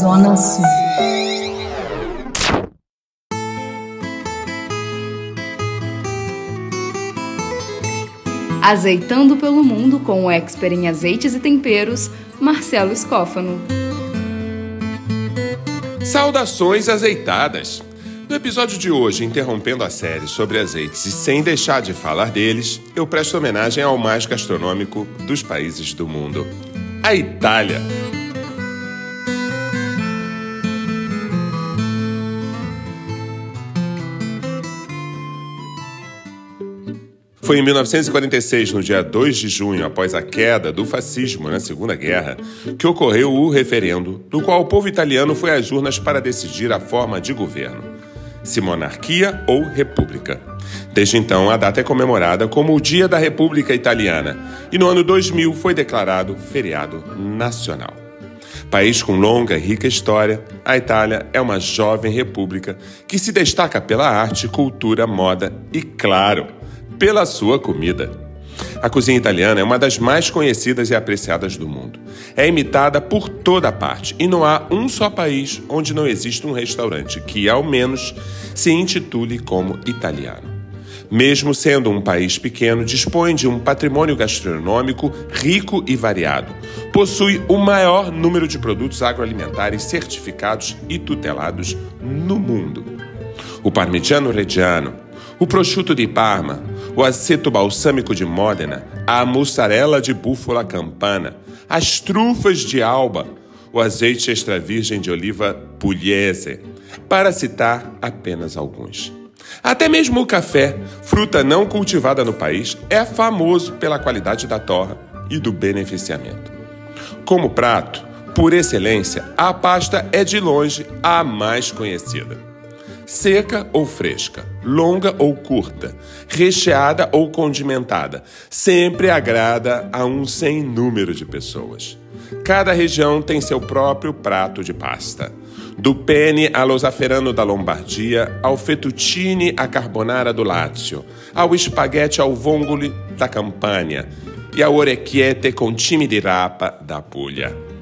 Zona Sul. Azeitando pelo mundo com o expert em azeites e temperos, Marcelo Escófano. Saudações azeitadas! No episódio de hoje, interrompendo a série sobre azeites e sem deixar de falar deles, eu presto homenagem ao mais gastronômico dos países do mundo, a Itália. Foi em 1946, no dia 2 de junho, após a queda do fascismo na Segunda Guerra, que ocorreu o referendo, no qual o povo italiano foi às urnas para decidir a forma de governo: se monarquia ou república. Desde então, a data é comemorada como o Dia da República Italiana e no ano 2000 foi declarado feriado nacional. País com longa e rica história, a Itália é uma jovem república que se destaca pela arte, cultura, moda e, claro, pela sua comida. A cozinha italiana é uma das mais conhecidas e apreciadas do mundo. É imitada por toda parte e não há um só país onde não existe um restaurante que, ao menos, se intitule como italiano. Mesmo sendo um país pequeno, dispõe de um patrimônio gastronômico rico e variado. Possui o maior número de produtos agroalimentares certificados e tutelados no mundo. O parmigiano reggiano, o prosciutto di Parma, o aceto balsâmico de Módena, a mussarela de búfala campana, as trufas de Alba, o azeite extra virgem de oliva pugliese, para citar apenas alguns. Até mesmo o café, fruta não cultivada no país, é famoso pela qualidade da torra e do beneficiamento. Como prato, por excelência, a pasta é de longe a mais conhecida seca ou fresca, longa ou curta, recheada ou condimentada, sempre agrada a um sem número de pessoas. Cada região tem seu próprio prato de pasta. Do penne allo zafferano da Lombardia, ao fettuccine a carbonara do Lazio, ao espaguete ao vongole da Campania e ao orecchiette com time di rapa da Puglia.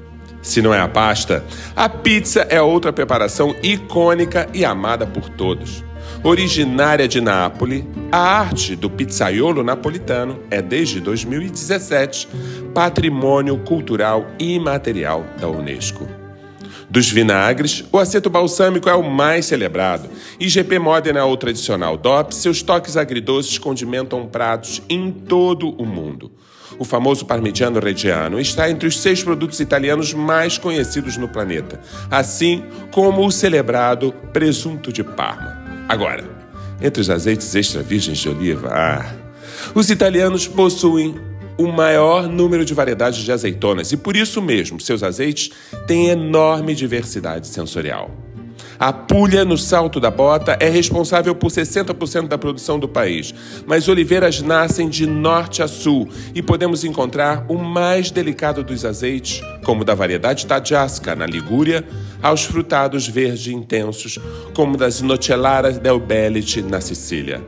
Se não é a pasta, a pizza é outra preparação icônica e amada por todos. Originária de Nápoles, a arte do pizzaiolo napolitano é desde 2017 patrimônio cultural imaterial da Unesco. Dos vinagres, o aceto balsâmico é o mais celebrado e GP Modena é o tradicional DOP. Seus toques agridoces condimentam pratos em todo o mundo. O famoso Parmigiano Reggiano está entre os seis produtos italianos mais conhecidos no planeta, assim como o celebrado presunto de Parma. Agora, entre os azeites extra virgens de oliva, ah, os italianos possuem o maior número de variedades de azeitonas e por isso mesmo seus azeites têm enorme diversidade sensorial. A Puglia, no salto da bota, é responsável por 60% da produção do país, mas oliveiras nascem de norte a sul e podemos encontrar o mais delicado dos azeites, como da variedade Tadjasca, na Ligúria, aos frutados verde intensos, como das Nocellaras del Bellit, na Sicília.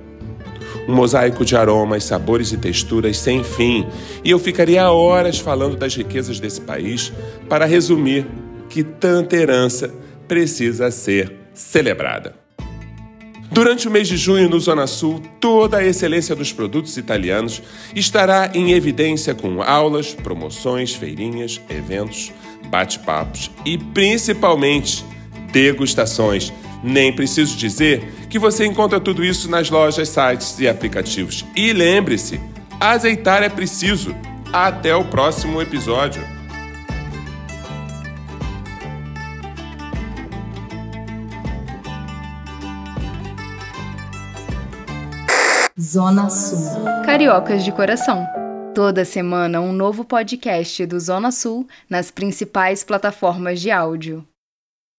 Um mosaico de aromas, sabores e texturas sem fim, e eu ficaria horas falando das riquezas desse país para resumir que tanta herança precisa ser celebrada. Durante o mês de junho, no Zona Sul, toda a excelência dos produtos italianos estará em evidência com aulas, promoções, feirinhas, eventos, bate-papos e principalmente degustações. Nem preciso dizer que você encontra tudo isso nas lojas, sites e aplicativos. E lembre-se, azeitar é preciso. Até o próximo episódio. Zona Sul. Cariocas de coração. Toda semana um novo podcast do Zona Sul nas principais plataformas de áudio.